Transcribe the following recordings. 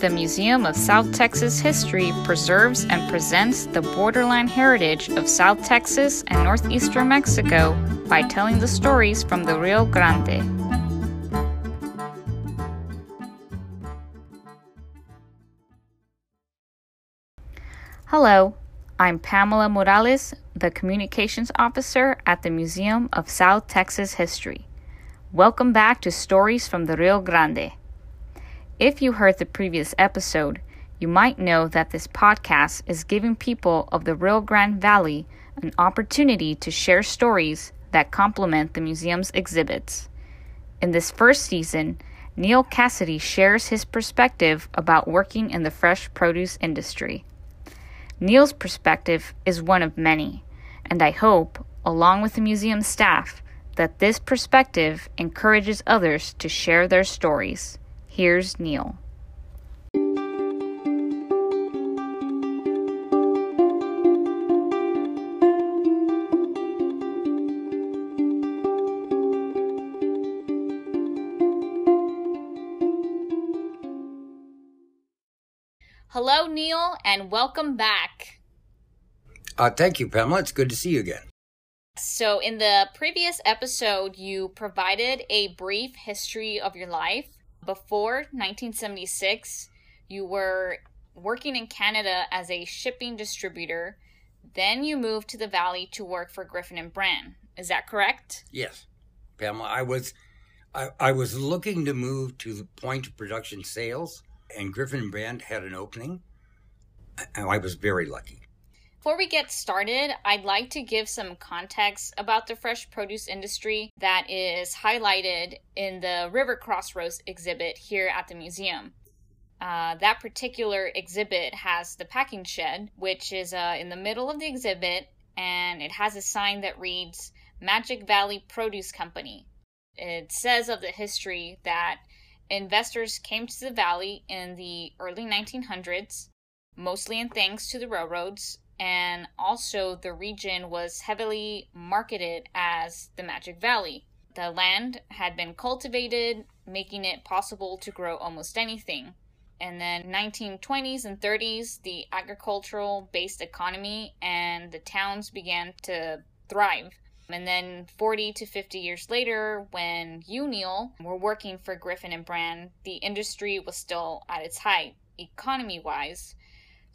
The Museum of South Texas History preserves and presents the borderline heritage of South Texas and northeastern Mexico by telling the stories from the Rio Grande. Hello, I'm Pamela Morales, the Communications Officer at the Museum of South Texas History. Welcome back to Stories from the Rio Grande. If you heard the previous episode, you might know that this podcast is giving people of the Rio Grande Valley an opportunity to share stories that complement the museum's exhibits. In this first season, Neil Cassidy shares his perspective about working in the fresh produce industry. Neil's perspective is one of many, and I hope, along with the museum staff, that this perspective encourages others to share their stories. Here's Neil. Hello, Neil, and welcome back. Uh, thank you, Pamela. It's good to see you again. So, in the previous episode, you provided a brief history of your life before 1976, you were working in Canada as a shipping distributor. Then you moved to the Valley to work for Griffin and Brand. Is that correct? Yes, Pamela. I was, I, I was looking to move to the point of production sales, and Griffin and Brand had an opening, and I was very lucky. Before we get started, I'd like to give some context about the fresh produce industry that is highlighted in the River Crossroads exhibit here at the museum. Uh, that particular exhibit has the packing shed, which is uh, in the middle of the exhibit, and it has a sign that reads Magic Valley Produce Company. It says of the history that investors came to the valley in the early 1900s, mostly in thanks to the railroads, and also the region was heavily marketed as the Magic Valley. The land had been cultivated, making it possible to grow almost anything. And then 1920s and 30s, the agricultural based economy and the towns began to thrive. And then 40 to 50 years later, when Neil, were working for Griffin and Brand, the industry was still at its height, economy wise.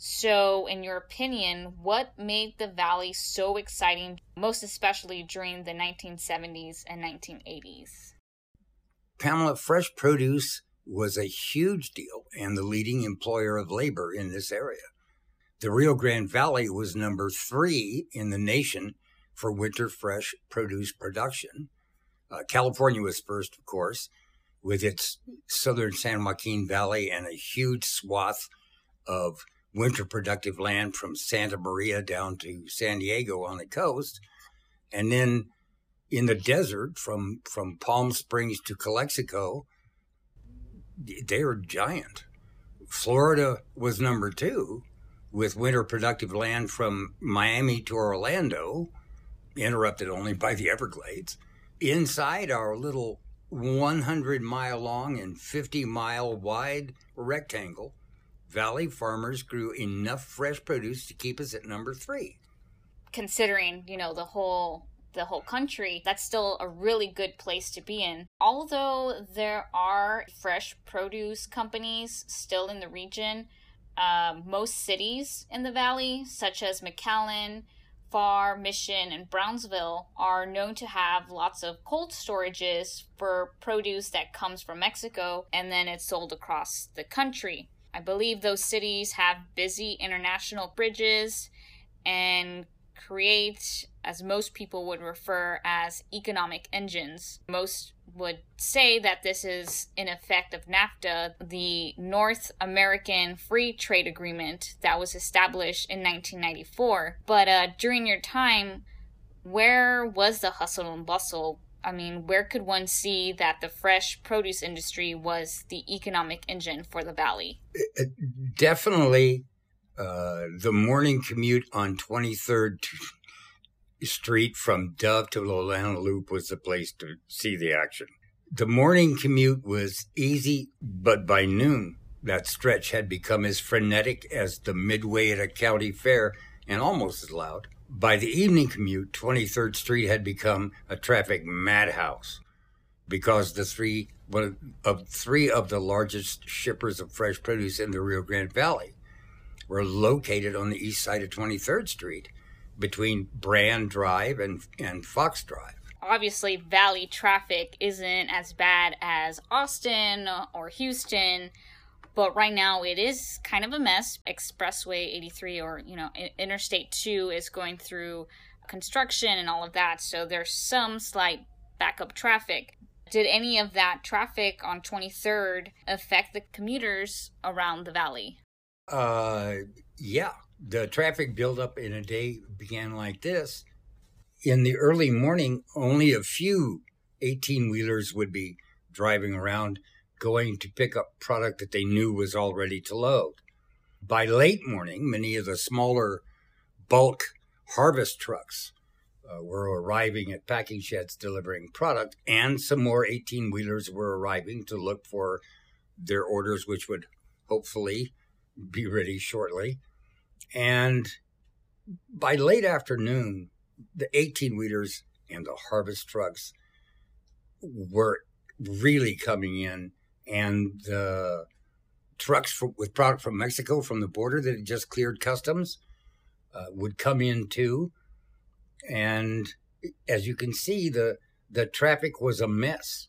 So, in your opinion, what made the Valley so exciting, most especially during the 1970s and 1980s? Pamela, fresh produce was a huge deal and the leading employer of labor in this area. The Rio Grande Valley was number three in the nation for winter fresh produce production. Uh, California was first, of course, with its southern San Joaquin Valley and a huge swath of winter productive land from Santa Maria down to San Diego on the coast. And then in the desert from, from Palm Springs to Calexico, they are giant. Florida was number two with winter productive land from Miami to Orlando, interrupted only by the Everglades. Inside our little 100 mile long and 50 mile wide rectangle Valley farmers grew enough fresh produce to keep us at number three. Considering, you know, the whole the whole country, that's still a really good place to be in. Although there are fresh produce companies still in the region, uh, most cities in the valley, such as McAllen, Pharr, Mission, and Brownsville, are known to have lots of cold storages for produce that comes from Mexico and then it's sold across the country. I believe those cities have busy international bridges and create, as most people would refer as economic engines. Most would say that this is in effect of NAFTA, the North American Free Trade Agreement that was established in 1994. But uh, during your time, where was the hustle and bustle I mean, where could one see that the fresh produce industry was the economic engine for the valley? Definitely uh, the morning commute on 23rd Street from Dove to Nolana Loop was the place to see the action. The morning commute was easy, but by noon, That stretch had become as frenetic as the midway at a county fair and almost as loud. By the evening commute, 23rd Street had become a traffic madhouse because the three one of three of the largest shippers of fresh produce in the Rio Grande Valley were located on the east side of 23rd Street between Brand Drive and, and Fox Drive. Obviously, Valley traffic isn't as bad as Austin or Houston, but right now it is kind of a mess. Expressway 83 or, you know, Interstate 2 is going through construction and all of that, so there's some slight backup traffic. Did any of that traffic on 23rd affect the commuters around the valley? Uh, yeah. The traffic buildup in a day began like this. In the early morning, only a few 18 wheelers would be driving around going to pick up product that they knew was all ready to load. By late morning, many of the smaller bulk harvest trucks uh, were arriving at packing sheds delivering product, and some more 18 wheelers were arriving to look for their orders, which would hopefully be ready shortly. And by late afternoon, the 18 wheelers and the harvest trucks were really coming in and the trucks for, with product from Mexico from the border that had just cleared customs uh, would come in too. And as you can see, the the traffic was a mess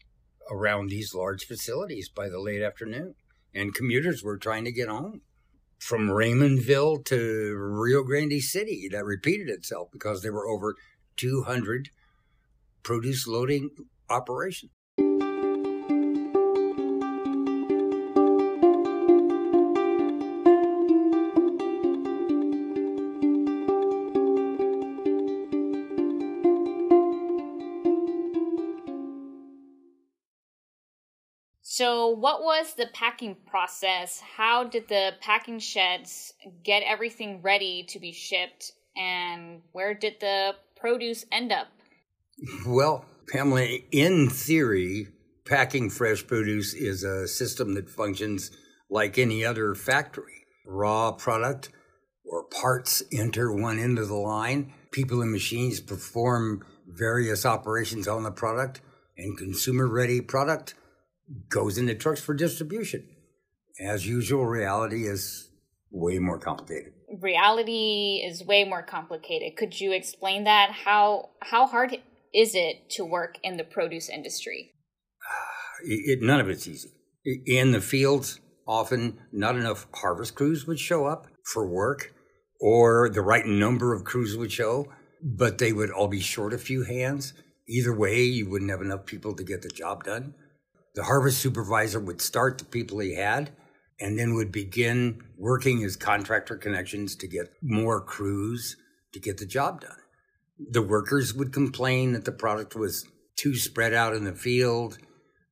around these large facilities by the late afternoon, and commuters were trying to get home from Raymondville to Rio Grande City. That repeated itself because there were over 200 produce loading operations. So, what was the packing process? How did the packing sheds get everything ready to be shipped? And where did the produce end up? Well, Pamela, in theory, packing fresh produce is a system that functions like any other factory. Raw product or parts enter one end of the line. People and machines perform various operations on the product, and consumer ready product goes into trucks for distribution. As usual, reality is way more complicated. Reality is way more complicated. Could you explain that? How how hard is it to work in the produce industry? It, it, none of it's easy. In the fields, often not enough harvest crews would show up for work, or the right number of crews would show, but they would all be short a few hands. Either way, you wouldn't have enough people to get the job done. The harvest supervisor would start the people he had and then would begin working his contractor connections to get more crews to get the job done. The workers would complain that the product was too spread out in the field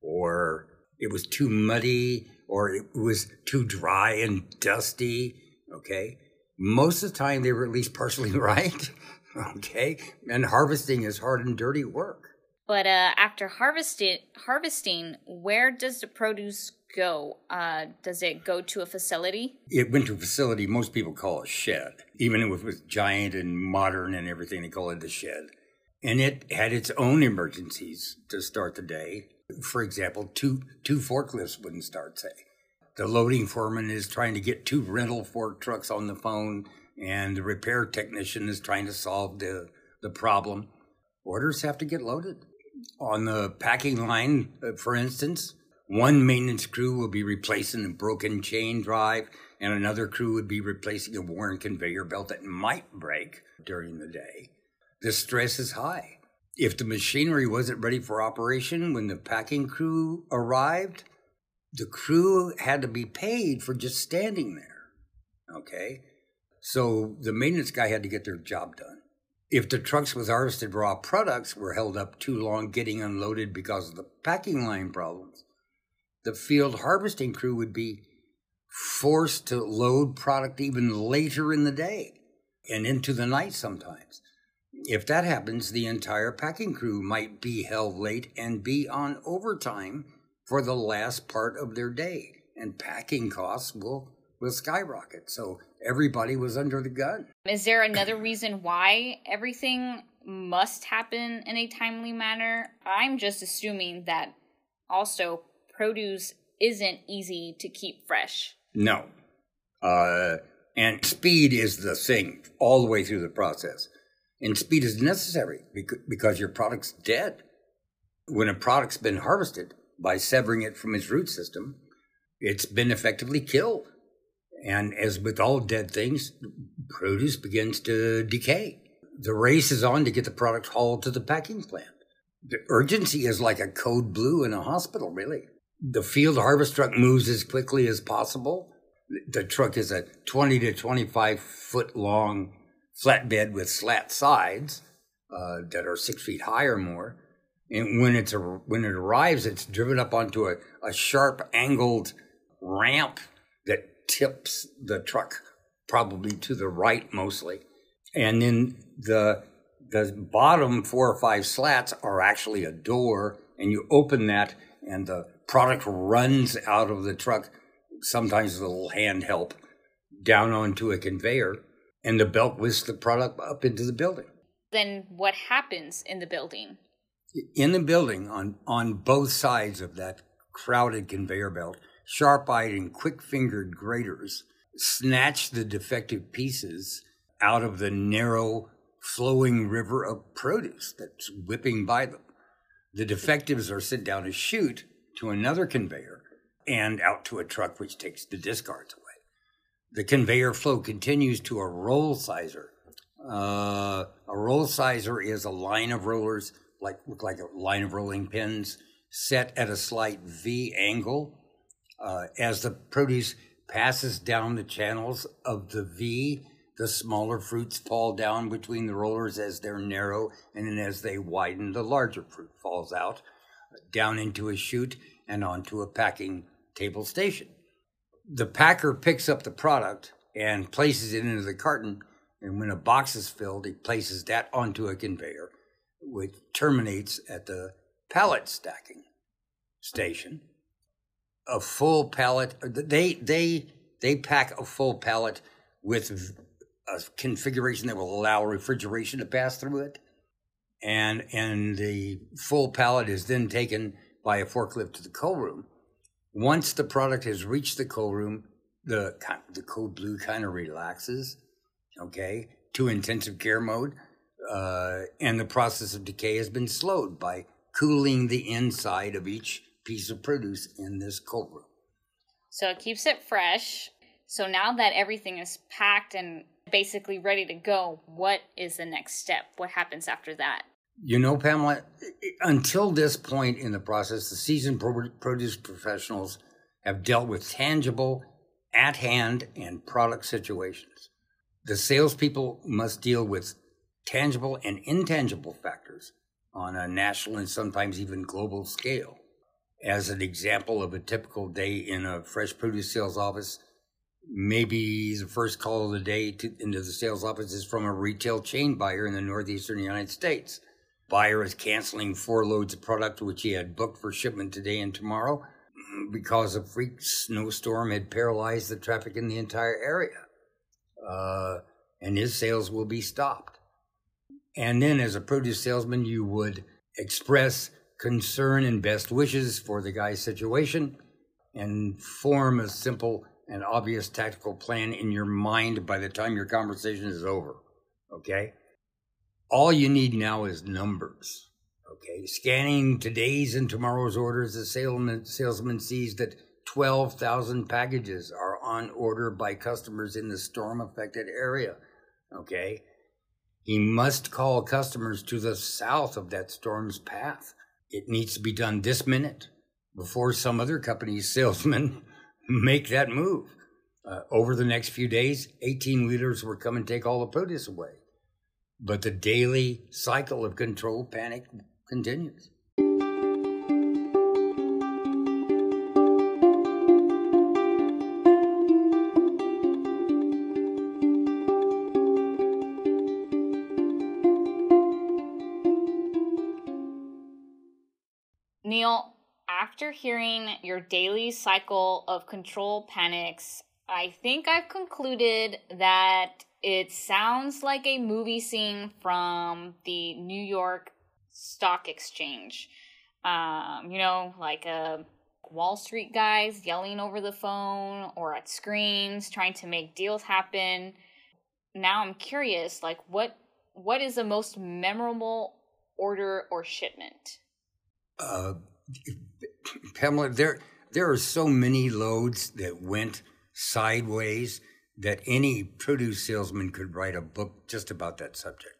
or it was too muddy or it was too dry and dusty. Okay. Most of the time they were at least partially right. okay. And harvesting is hard and dirty work. But uh, after harvesting, harvesting, where does the produce go? Uh, does it go to a facility? It went to a facility most people call it a shed. Even if it was giant and modern and everything, they call it a shed. And it had its own emergencies to start the day. For example, two two forklifts wouldn't start, say. The loading foreman is trying to get two rental fork trucks on the phone, and the repair technician is trying to solve the, the problem. Orders have to get loaded. On the packing line, uh, for instance, one maintenance crew will be replacing a broken chain drive, and another crew would be replacing a worn conveyor belt that might break during the day. The stress is high. If the machinery wasn't ready for operation when the packing crew arrived, the crew had to be paid for just standing there. Okay? So the maintenance guy had to get their job done. If the trucks with harvested raw products were held up too long getting unloaded because of the packing line problems, the field harvesting crew would be forced to load product even later in the day and into the night sometimes. If that happens, the entire packing crew might be held late and be on overtime for the last part of their day. and packing costs will will skyrocket. So everybody was under the gun. Is there another reason why everything must happen in a timely manner? I'm just assuming that also produce isn't easy to keep fresh. No. Uh, and speed is the thing all the way through the process. And speed is necessary because your product's dead. When a product's been harvested by severing it from its root system, it's been effectively killed. And as with all dead things, produce begins to decay. The race is on to get the product hauled to the packing plant. The urgency is like a code blue in a hospital, really. The field harvest truck moves as quickly as possible. The truck is a 20 to 25 foot long flatbed with slat sides uh, that are six feet high or more. And when it's a, when it arrives, it's driven up onto a, a sharp angled ramp tips the truck probably to the right mostly. And then the the bottom four or five slats are actually a door, and you open that, and the product runs out of the truck, sometimes with a little hand help, down onto a conveyor, and the belt whisks the product up into the building. Then what happens in the building? In the building, on, on both sides of that crowded conveyor belt, sharp eyed and quick fingered graders snatch the defective pieces out of the narrow, flowing river of produce that's whipping by them. The defectives are sent down a chute to another conveyor and out to a truck which takes the discards away. The conveyor flow continues to a roll sizer. Uh, a roll sizer is a line of rollers, like look like a line of rolling pins, set at a slight V angle. Uh, as the produce passes down the channels of the V, the smaller fruits fall down between the rollers as they're narrow, and then as they widen, the larger fruit falls out down into a chute and onto a packing table station. The packer picks up the product and places it into the carton, and when a box is filled, he places that onto a conveyor, which terminates at the pallet stacking station. A full pallet, they they they pack a full pallet with a configuration that will allow refrigeration to pass through it. And, and the full pallet is then taken by a forklift to the cold room. Once the product has reached the cold room, the, the code blue kind of relaxes, okay, to intensive care mode. Uh, and the process of decay has been slowed by cooling the inside of each piece of produce in this cold room. So it keeps it fresh. So now that everything is packed and basically ready to go, what is the next step? What happens after that? You know, Pamela, until this point in the process, the seasoned produce professionals have dealt with tangible, at hand, and product situations. The salespeople must deal with tangible and intangible factors on a national and sometimes even global scale. As an example of a typical day in a fresh produce sales office, maybe the first call of the day to, into the sales office is from a retail chain buyer in the northeastern United States. Buyer is canceling four loads of product which he had booked for shipment today and tomorrow because a freak snowstorm had paralyzed the traffic in the entire area. Uh, and his sales will be stopped. And then, as a produce salesman, you would express concern and best wishes for the guy's situation and form a simple and obvious tactical plan in your mind by the time your conversation is over. Okay? All you need now is numbers. Okay? Scanning today's and tomorrow's orders, the salesman, salesman sees that 12,000 packages are on order by customers in the storm affected area. Okay? He must call customers to the south of that storm's path. It needs to be done this minute before some other company's salesman make that move. Uh, over the next few days, 18 leaders will come and take all the produce away. But the daily cycle of control panic continues. Hearing your daily cycle of control panics, I think I've concluded that it sounds like a movie scene from the New York Stock Exchange. Um, you know, like a uh, Wall Street guys yelling over the phone or at screens trying to make deals happen. Now I'm curious, like what what is the most memorable order or shipment? Uh, Pamela, there there are so many loads that went sideways that any produce salesman could write a book just about that subject.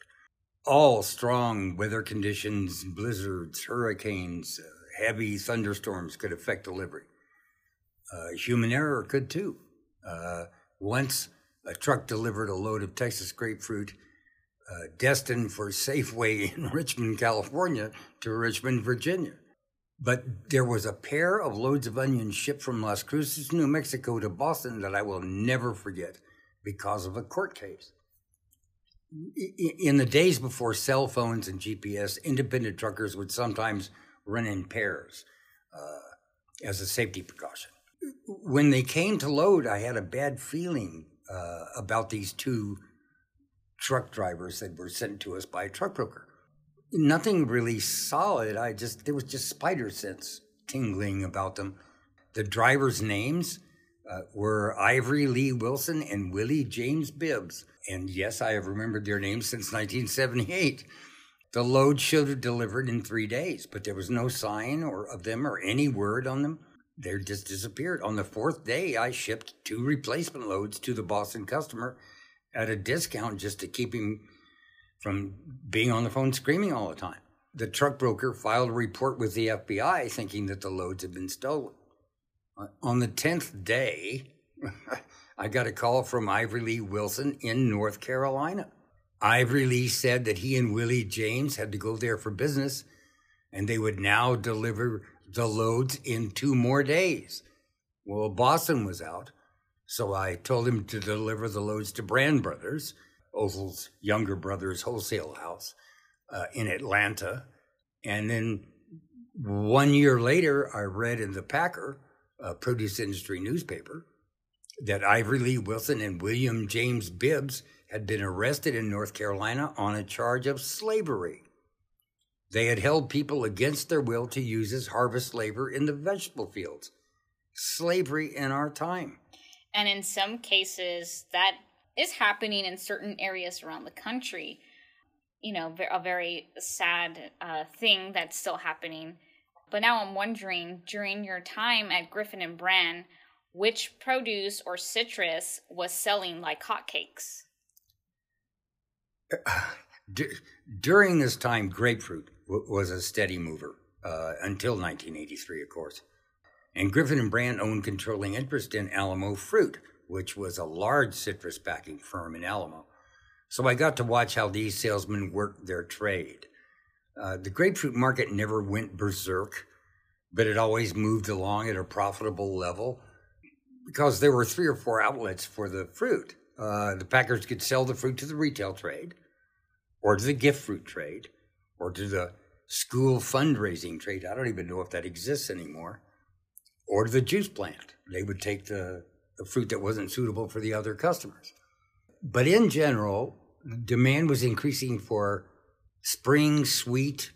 All strong weather conditions, blizzards, hurricanes, uh, heavy thunderstorms could affect delivery. Uh, human error could too. Uh, once a truck delivered a load of Texas grapefruit uh, destined for Safeway in Richmond, California to Richmond, Virginia. But there was a pair of loads of onions shipped from Las Cruces, New Mexico to Boston that I will never forget because of a court case. In the days before cell phones and GPS, independent truckers would sometimes run in pairs uh, as a safety precaution. When they came to load, I had a bad feeling uh, about these two truck drivers that were sent to us by a truck broker nothing really solid. I just there was just spider sense tingling about them. The drivers' names uh, were Ivory Lee Wilson and Willie James Bibbs, and yes, I have remembered their names since 1978. The load should have delivered in three days, but there was no sign or of them or any word on them. They just disappeared. On the fourth day, I shipped two replacement loads to the Boston customer at a discount just to keep him from being on the phone screaming all the time. The truck broker filed a report with the FBI thinking that the loads had been stolen. Uh, on the 10th day, I got a call from Ivory Lee Wilson in North Carolina. Ivory Lee said that he and Willie James had to go there for business and they would now deliver the loads in two more days. Well, Boston was out, so I told him to deliver the loads to Brand Brothers Othal's younger brother's wholesale house uh, in Atlanta. And then one year later, I read in the Packer, uh, produce industry newspaper, that Ivory Lee Wilson and William James Bibbs had been arrested in North Carolina on a charge of slavery. They had held people against their will to use as harvest labor in the vegetable fields. Slavery in our time. And in some cases, that is happening in certain areas around the country. You know, a very sad uh, thing that's still happening. But now I'm wondering during your time at Griffin and Brand, which produce or citrus was selling like hotcakes? during this time, grapefruit was a steady mover uh, until 1983, of course. And Griffin and Brand owned controlling interest in Alamo Fruit, which was a large citrus packing firm in Alamo. So I got to watch how these salesmen worked their trade. Uh, the grapefruit market never went berserk, but it always moved along at a profitable level because there were three or four outlets for the fruit. Uh, the packers could sell the fruit to the retail trade, or to the gift fruit trade, or to the school fundraising trade. I don't even know if that exists anymore, or to the juice plant. They would take the the fruit that wasn't suitable for the other customers. But in general, demand was increasing for spring sweet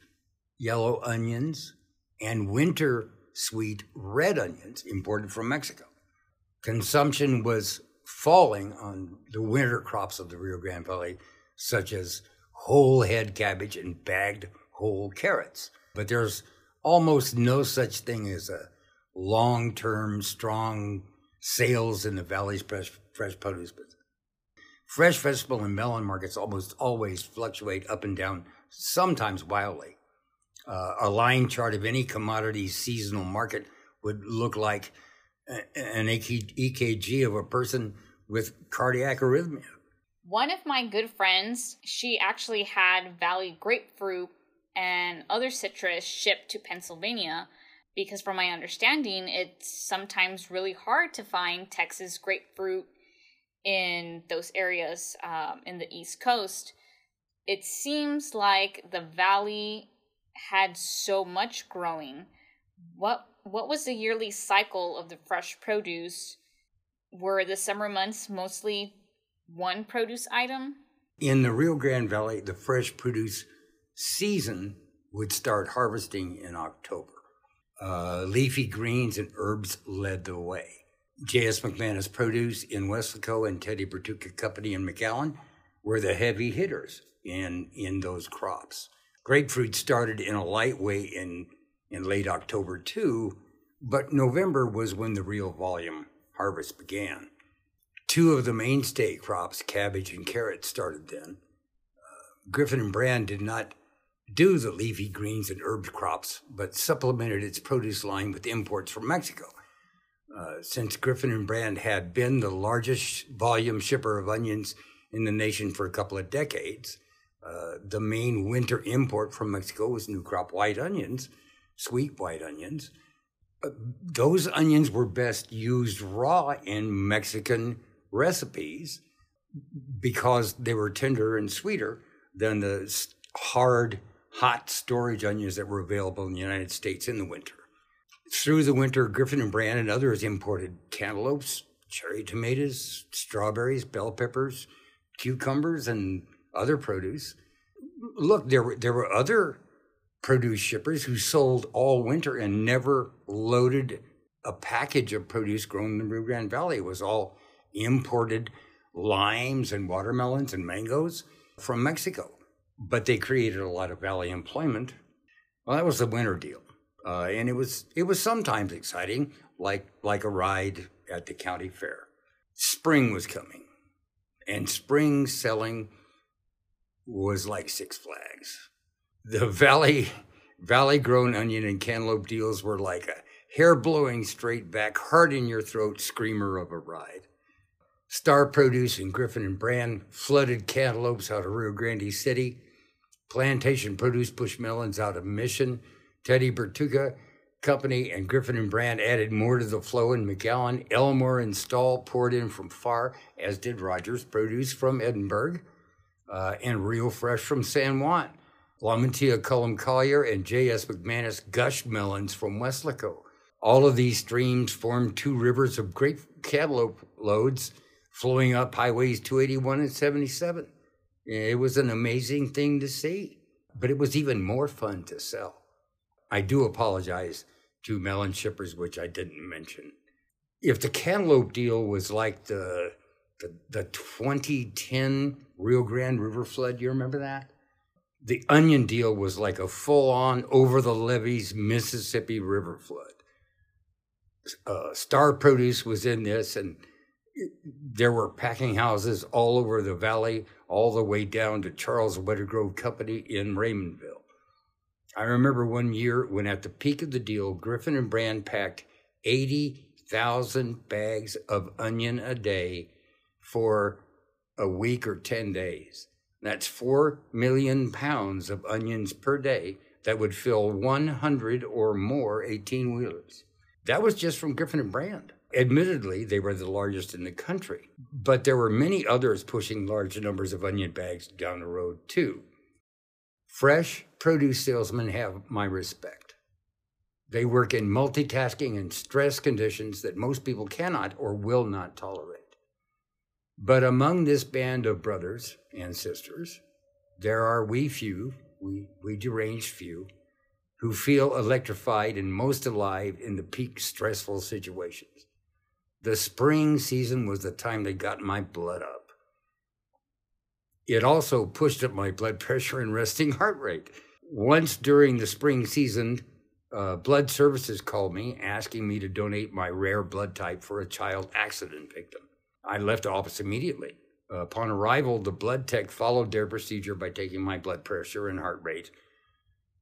yellow onions and winter sweet red onions imported from Mexico. Consumption was falling on the winter crops of the Rio Grande Valley, such as whole head cabbage and bagged whole carrots. But there's almost no such thing as a long term, strong sales in the Valley's fresh, fresh produce business. Fresh vegetable and melon markets almost always fluctuate up and down, sometimes wildly. Uh, a line chart of any commodity seasonal market would look like an EKG of a person with cardiac arrhythmia. One of my good friends, she actually had Valley grapefruit and other citrus shipped to Pennsylvania because from my understanding it's sometimes really hard to find texas grapefruit in those areas um, in the east coast it seems like the valley had so much growing what what was the yearly cycle of the fresh produce? Were the summer months mostly one produce item? In the Rio Grande Valley, the fresh produce season would start harvesting in October. Uh, leafy greens and herbs led the way. J.S. McManus Produce in Weslaco and Teddy Bertucca Company in McAllen were the heavy hitters in, in those crops. Grapefruit started in a light way in, in late October too, but November was when the real volume harvest began. Two of the mainstay crops, cabbage and carrots, started then. Uh, Griffin and Brand did not do the leafy greens and herb crops, but supplemented its produce line with imports from Mexico. Uh, since Griffin and Brand had been the largest volume shipper of onions in the nation for a couple of decades, uh, the main winter import from Mexico was new crop white onions, sweet white onions. Uh, those onions were best used raw in Mexican recipes because they were tender and sweeter than the hard, hot storage onions that were available in the United States in the winter. Through the winter, Griffin and Brand and others imported cantaloupes, cherry tomatoes, strawberries, bell peppers, cucumbers, and other produce. Look, there were there were other produce shippers who sold all winter and never loaded a package of produce grown in the Rio Grande Valley. It was all imported limes and watermelons and mangoes from Mexico. But they created a lot of valley employment. Well, that was the winter deal. Uh, and it was it was sometimes exciting, like like a ride at the county fair. Spring was coming, and spring selling was like Six Flags. The valley valley grown onion and cantaloupe deals were like a hair blowing straight back, heart in your throat screamer of a ride. Star Produce and Griffin and Brand flooded cantaloupes out of Rio Grande City. Plantation Produce pushed melons out of Mission. Teddy Bertucca Company and Griffin and Brand added more to the flow in McAllen. Elmore and Stahl poured in from Pharr, as did Rogers Produce from Edinburg uh, and Rio Fresh from San Juan. Lamantia Cullum Collier and J.S. McManus gushed melons from Weslaco. All of these streams formed two rivers of great cantaloupe loads flowing up highways 281 and 77. It was an amazing thing to see, but it was even more fun to sell. I do apologize to melon shippers, which I didn't mention. If the cantaloupe deal was like the the, the 2010 Rio Grande River flood, you remember that? The onion deal was like a full on over the levees Mississippi River flood. Uh, Star Produce was in this, and there were packing houses all over the valley, all the way down to Charles Wetegrove Company in Raymondville. I remember one year when, at the peak of the deal, Griffin and Brand packed 80,000 bags of onion a day for a week or 10 days. That's 4 million pounds of onions per day that would fill 100 or more 18 wheelers. That was just from Griffin and Brand. Admittedly, they were the largest in the country, but there were many others pushing large numbers of onion bags down the road, too. Fresh produce salesmen have my respect. They work in multitasking and stress conditions that most people cannot or will not tolerate. But among this band of brothers and sisters, there are we few, we, we deranged few, who feel electrified and most alive in the peak stressful situations. The spring season was the time that got my blood up. It also pushed up my blood pressure and resting heart rate. Once during the spring season, uh, blood services called me asking me to donate my rare blood type for a child accident victim. I left the office immediately. Uh, upon arrival, the blood tech followed their procedure by taking my blood pressure and heart rate.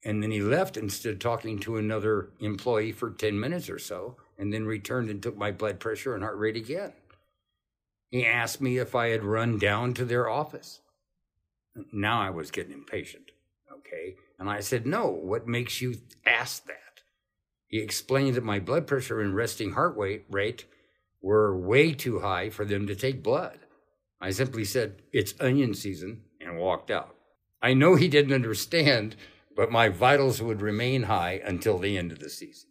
And then he left instead of talking to another employee for 10 minutes or so, and then returned and took my blood pressure and heart rate again. He asked me if I had run down to their office. Now I was getting impatient. Okay. And I said, No, what makes you ask that? He explained that my blood pressure and resting heart rate were way too high for them to take blood. I simply said, It's onion season, and walked out. I know he didn't understand, but my vitals would remain high until the end of the season.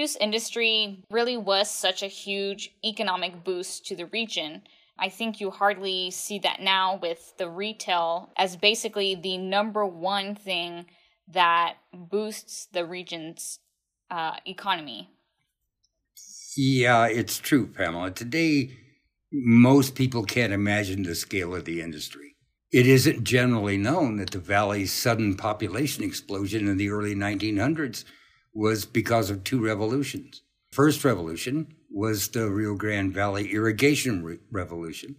Produce industry really was such a huge economic boost to the region. I think you hardly see that now with the retail as basically the number one thing that boosts the region's uh, economy. Yeah, it's true, Pamela. Today, most people can't imagine the scale of the industry. It isn't generally known that the valley's sudden population explosion in the early 1900s was because of two revolutions. First revolution was the Rio Grande Valley irrigation re- revolution.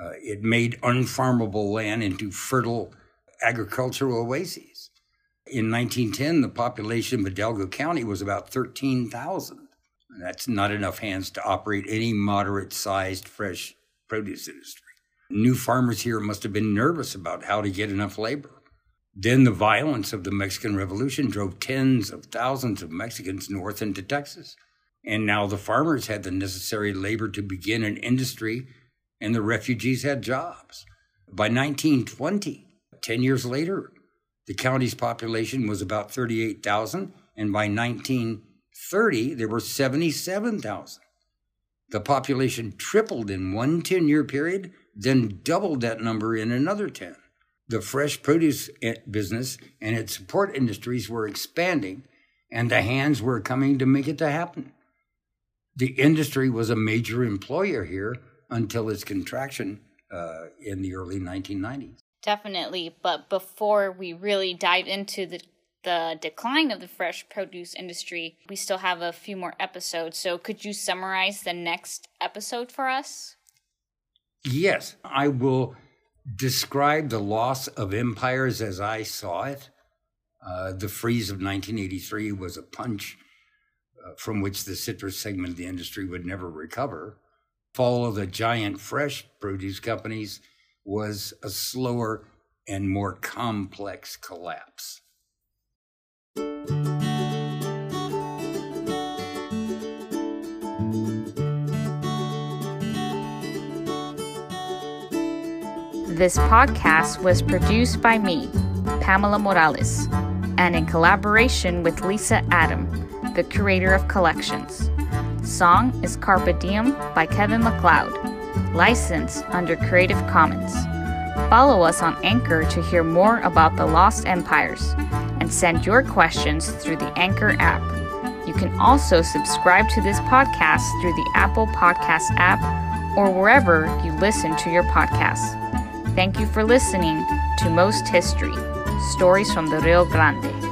Uh, it made unfarmable land into fertile agricultural oases. In 1910, the population of Hidalgo County was about 13,000. That's not enough hands to operate any moderate sized fresh produce industry. New farmers here must have been nervous about how to get enough labor. Then the violence of the Mexican Revolution drove tens of thousands of Mexicans north into Texas. And now the farmers had the necessary labor to begin an industry, and the refugees had jobs. By 1920, 10 years later, the county's population was about 38,000, and by 1930, there were 77,000. The population tripled in one 10 year period, then doubled that number in another 10 the fresh produce business and its support industries were expanding, and the hands were coming to make it to happen. The industry was a major employer here until its contraction uh, in the early 1990s. Definitely, but before we really dive into the the decline of the fresh produce industry, we still have a few more episodes. So, could you summarize the next episode for us? Yes, I will describe the loss of empires as I saw it. Uh, the freeze of 1983 was a punch uh, from which the citrus segment of the industry would never recover. Fall of the giant fresh produce companies was a slower and more complex collapse. This podcast was produced by me, Pamela Morales, and in collaboration with Lisa Adam, the curator of collections. Song is Carpe Diem by Kevin MacLeod, licensed under Creative Commons. Follow us on Anchor to hear more about the Lost Empires and send your questions through the Anchor app. You can also subscribe to this podcast through the Apple Podcast app or wherever you listen to your podcasts. Thank you for listening to Most History Stories from the Rio Grande.